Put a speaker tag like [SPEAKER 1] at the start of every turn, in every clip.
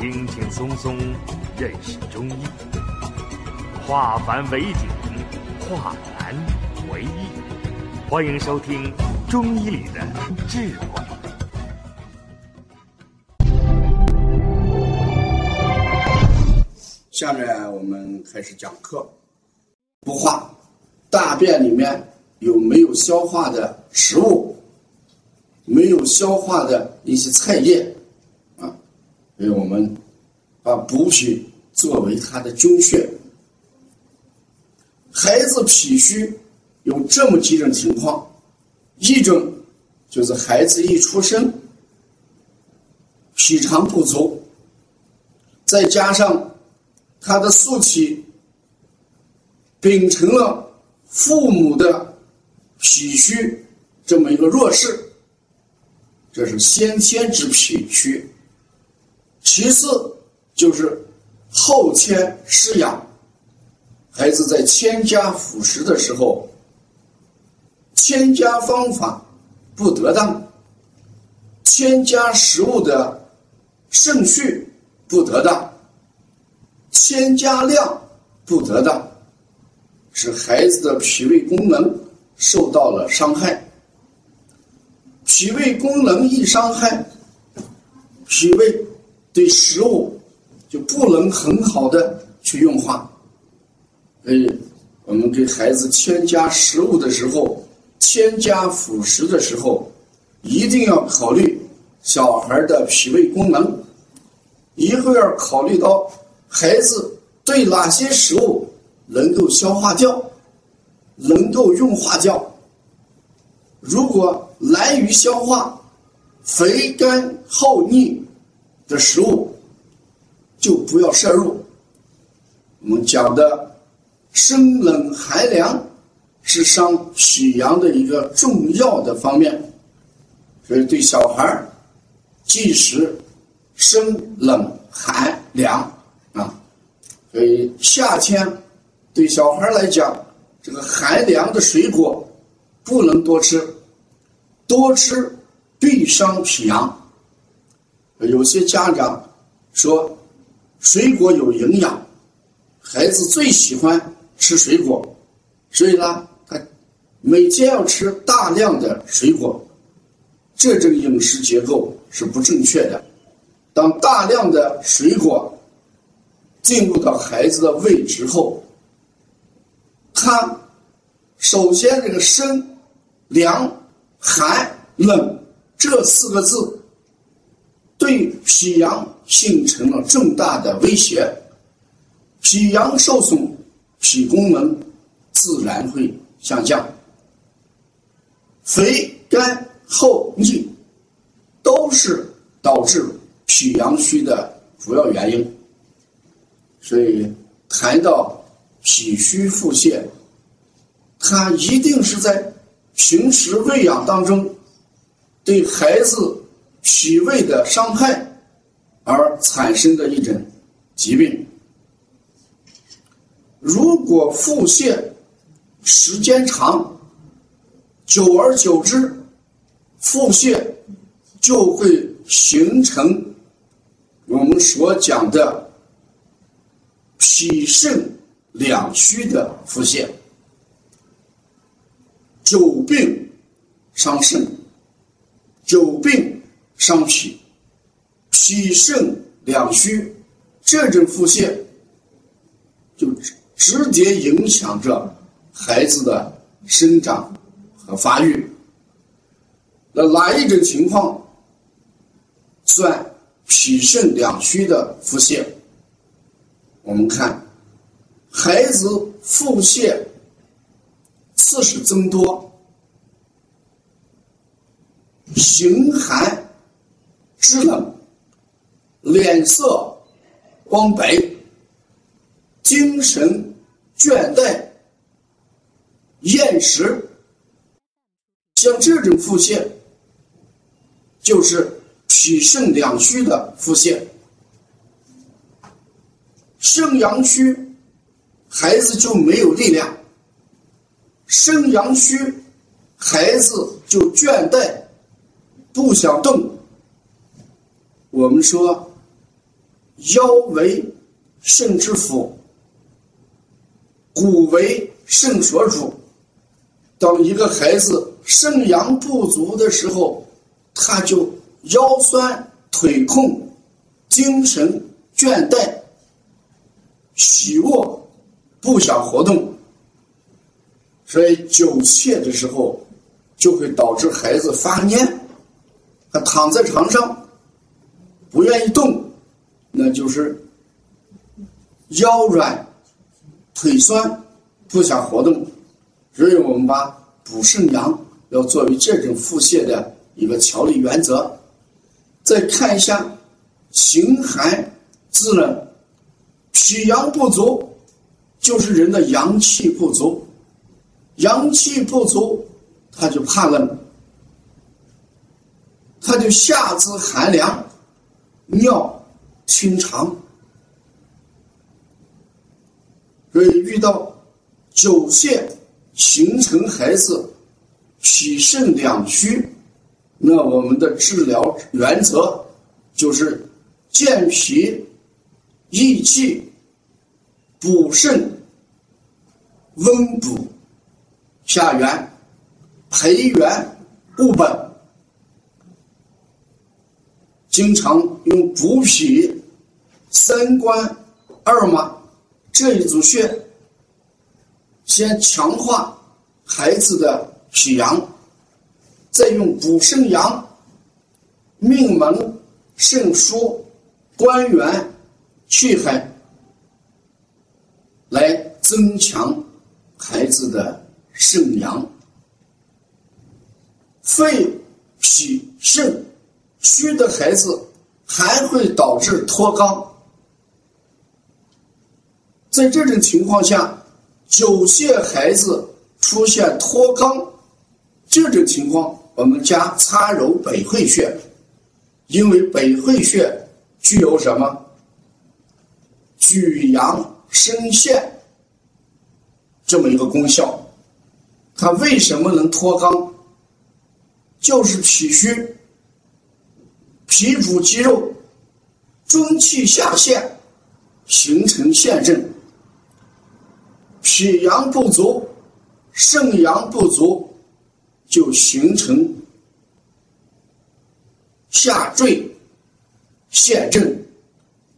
[SPEAKER 1] 轻轻松松认识中医，化繁为简，化难为易。欢迎收听《中医里的智慧》。
[SPEAKER 2] 下面我们开始讲课。不化，大便里面有没有消化的食物？没有消化的一些菜叶，所以我们把补脾作为它的经穴。孩子脾虚有这么几种情况：一种就是孩子一出生脾肠不足，再加上他的素体秉承了父母的脾虚这么一个弱势。这是先天之脾虚，其次就是后天施养，孩子在添加辅食的时候，添加方法不得当，添加食物的顺序不得当，添加量不得当，使孩子的脾胃功能受到了伤害。脾胃功能一伤害，脾胃对食物就不能很好的去运化。所以，我们给孩子添加食物的时候，添加辅食的时候，一定要考虑小孩的脾胃功能，一会儿考虑到孩子对哪些食物能够消化掉，能够运化掉。如果难于消化、肥甘厚腻的食物，就不要摄入。我们讲的生冷寒凉是伤脾阳的一个重要的方面，所以对小孩儿忌食生冷寒凉啊。所以夏天对小孩来讲，这个寒凉的水果不能多吃。多吃必伤脾阳。有些家长说水果有营养，孩子最喜欢吃水果，所以呢，他每天要吃大量的水果。这种饮食结构是不正确的。当大量的水果进入到孩子的胃之后，他首先这个生凉。寒冷这四个字，对脾阳形成了重大的威胁。脾阳受损，脾功能自然会下降。肥甘厚腻都是导致脾阳虚的主要原因。所以谈到脾虚腹泻，它一定是在。平时喂养当中，对孩子脾胃的伤害而产生的一种疾病。如果腹泻时间长，久而久之，腹泻就会形成我们所讲的脾肾两虚的腹泻。久病伤肾，久病伤脾，脾肾两虚，这种腹泻就直接影响着孩子的生长和发育。那哪一种情况算脾肾两虚的腹泻？我们看孩子腹泻。次数增多，形寒肢冷，脸色光白，精神倦怠，厌食，像这种腹泻，就是脾肾两虚的腹泻。肾阳虚，孩子就没有力量。肾阳虚，孩子就倦怠，不想动。我们说，腰为肾之府，骨为肾所主。当一个孩子肾阳不足的时候，他就腰酸腿痛，精神倦怠，喜卧不想活动。所以久泻的时候，就会导致孩子发蔫，他躺在床上不愿意动，那就是腰软、腿酸，不想活动。所以我们把补肾阳要作为这种腹泻的一个调理原则。再看一下形寒滋冷，脾阳不足，就是人的阳气不足。阳气不足，他就怕冷，他就下肢寒凉，尿清长。所以遇到久泻形成孩子脾肾两虚，那我们的治疗原则就是健脾益气、补肾温补。下元、培元、固本，经常用补脾、三关、二马这一组穴，先强化孩子的脾阳，再用补肾阳、命门、肾腧、关元、气海来增强孩子的。肾阳、肺、脾、肾虚的孩子，还会导致脱肛。在这种情况下，久泻孩子出现脱肛，这种情况我们加擦揉百会穴，因为百会穴具有什么？举阳生陷这么一个功效。它为什么能脱肛？就是脾虚，脾主肌肉，中气下陷，形成陷症。脾阳不足，肾阳不足，就形成下坠陷症。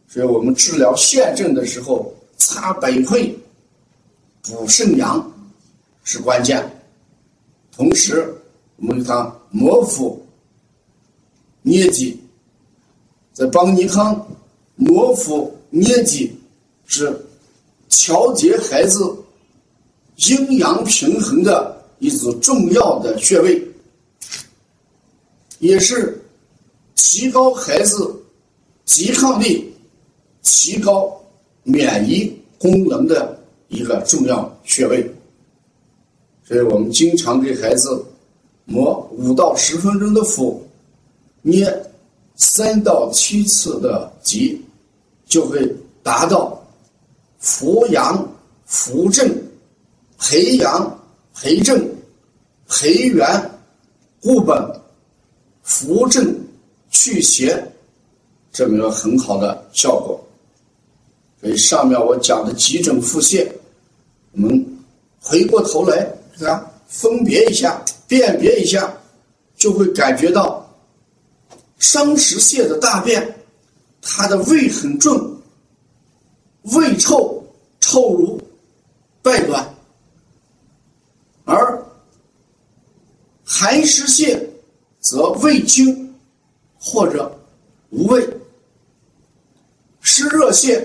[SPEAKER 2] 所以我们治疗陷症的时候，擦百会，补肾阳。是关键，同时我们给他摩腹捏脊，在帮尼康摩腹捏脊是调节孩子阴阳平衡的一组重要的穴位，也是提高孩子抵抗力、提高免疫功能的一个重要穴位。所以我们经常给孩子磨五到十分钟的腹，捏三到七次的脊，就会达到扶阳、扶正、培阳、培正、培元、固本、扶正、祛邪这么一个很好的效果。所以上面我讲的几种腹泻，我们回过头来。啊，分别一下，辨别一下，就会感觉到伤食泻的大便，它的味很重，胃臭，臭如败卵；而寒湿泻则胃清或者无味；湿热泻，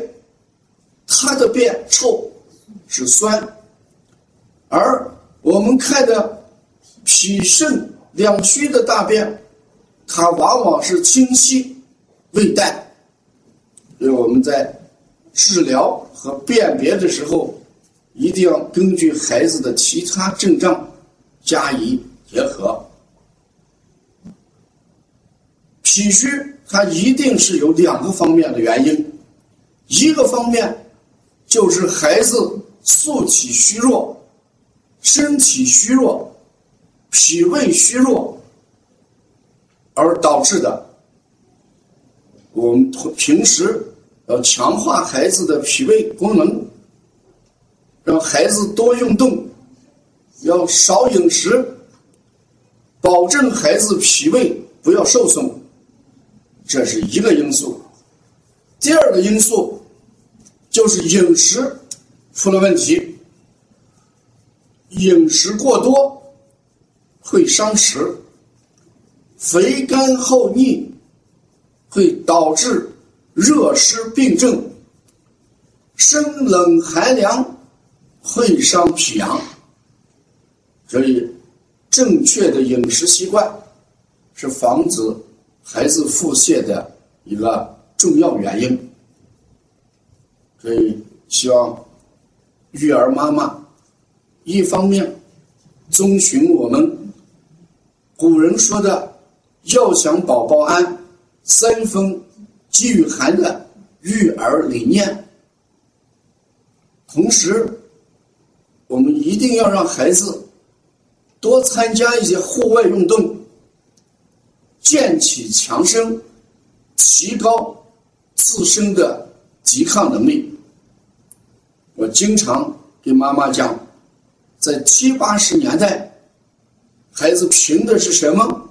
[SPEAKER 2] 它的便臭是酸，而。我们看的脾肾两虚的大便，它往往是清晰、未淡。所以我们在治疗和辨别的时候，一定要根据孩子的其他症状加以结合。脾虚它一定是有两个方面的原因，一个方面就是孩子素体虚弱。身体虚弱，脾胃虚弱，而导致的。我们平时要强化孩子的脾胃功能，让孩子多运动，要少饮食，保证孩子脾胃不要受损，这是一个因素。第二个因素就是饮食出了问题，饮食过多会伤食，肥甘厚腻会导致。热湿病症，生冷寒凉会伤脾阳，所以正确的饮食习惯是防止孩子腹泻的一个重要原因。所以希望育儿妈妈一方面遵循我们古人说的“要想宝宝安，三分”。给予孩子育儿理念，同时，我们一定要让孩子多参加一些户外运动，健体强身，提高自身的抵抗能力。我经常跟妈妈讲，在七八十年代，孩子凭的是什么？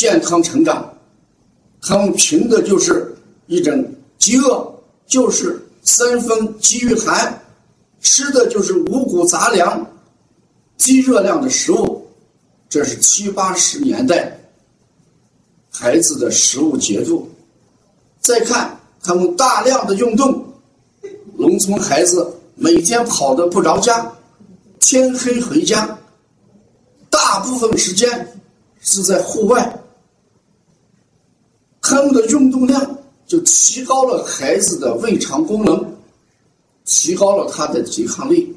[SPEAKER 2] 健康成长。他们凭的就是一种饥饿，就是三分饥与寒，吃的就是五谷杂粮、低热量的食物，这是七八十年代孩子的食物节奏。再看他们大量的运动，农村孩子每天跑的不着家，天黑回家，大部分时间是在户外。他们的运动量就提高了孩子的胃肠功能，提高了他的抵抗力。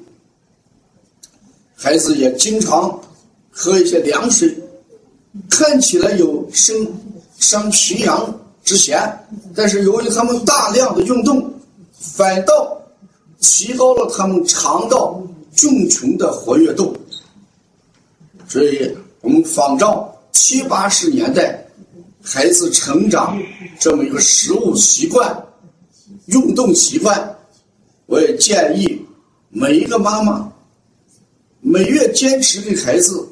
[SPEAKER 2] 孩子也经常喝一些凉水，看起来有生伤脾阳之嫌，但是由于他们大量的运动，反倒提高了他们肠道菌群的活跃度。所以我们仿照七八十年代。孩子成长这么一个食物习惯、运动习惯，我也建议每一个妈妈每月坚持给孩子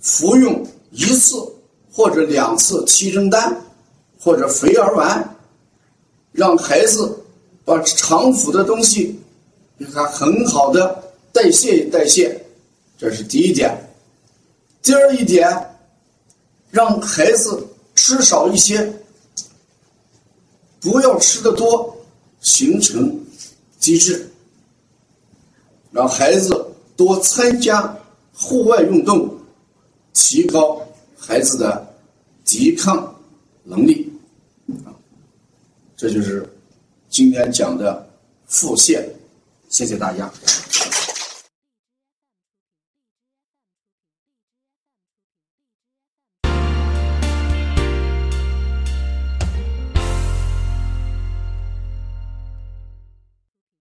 [SPEAKER 2] 服用一次或者两次提神丹或者肥儿丸，让孩子把肠腑的东西给他很好的代谢代谢，这是第一点。第二一点，让孩子。吃少一些，不要吃的多，形成机制，让孩子多参加户外运动，提高孩子的抵抗能力。啊，这就是今天讲的腹泻。谢谢大家。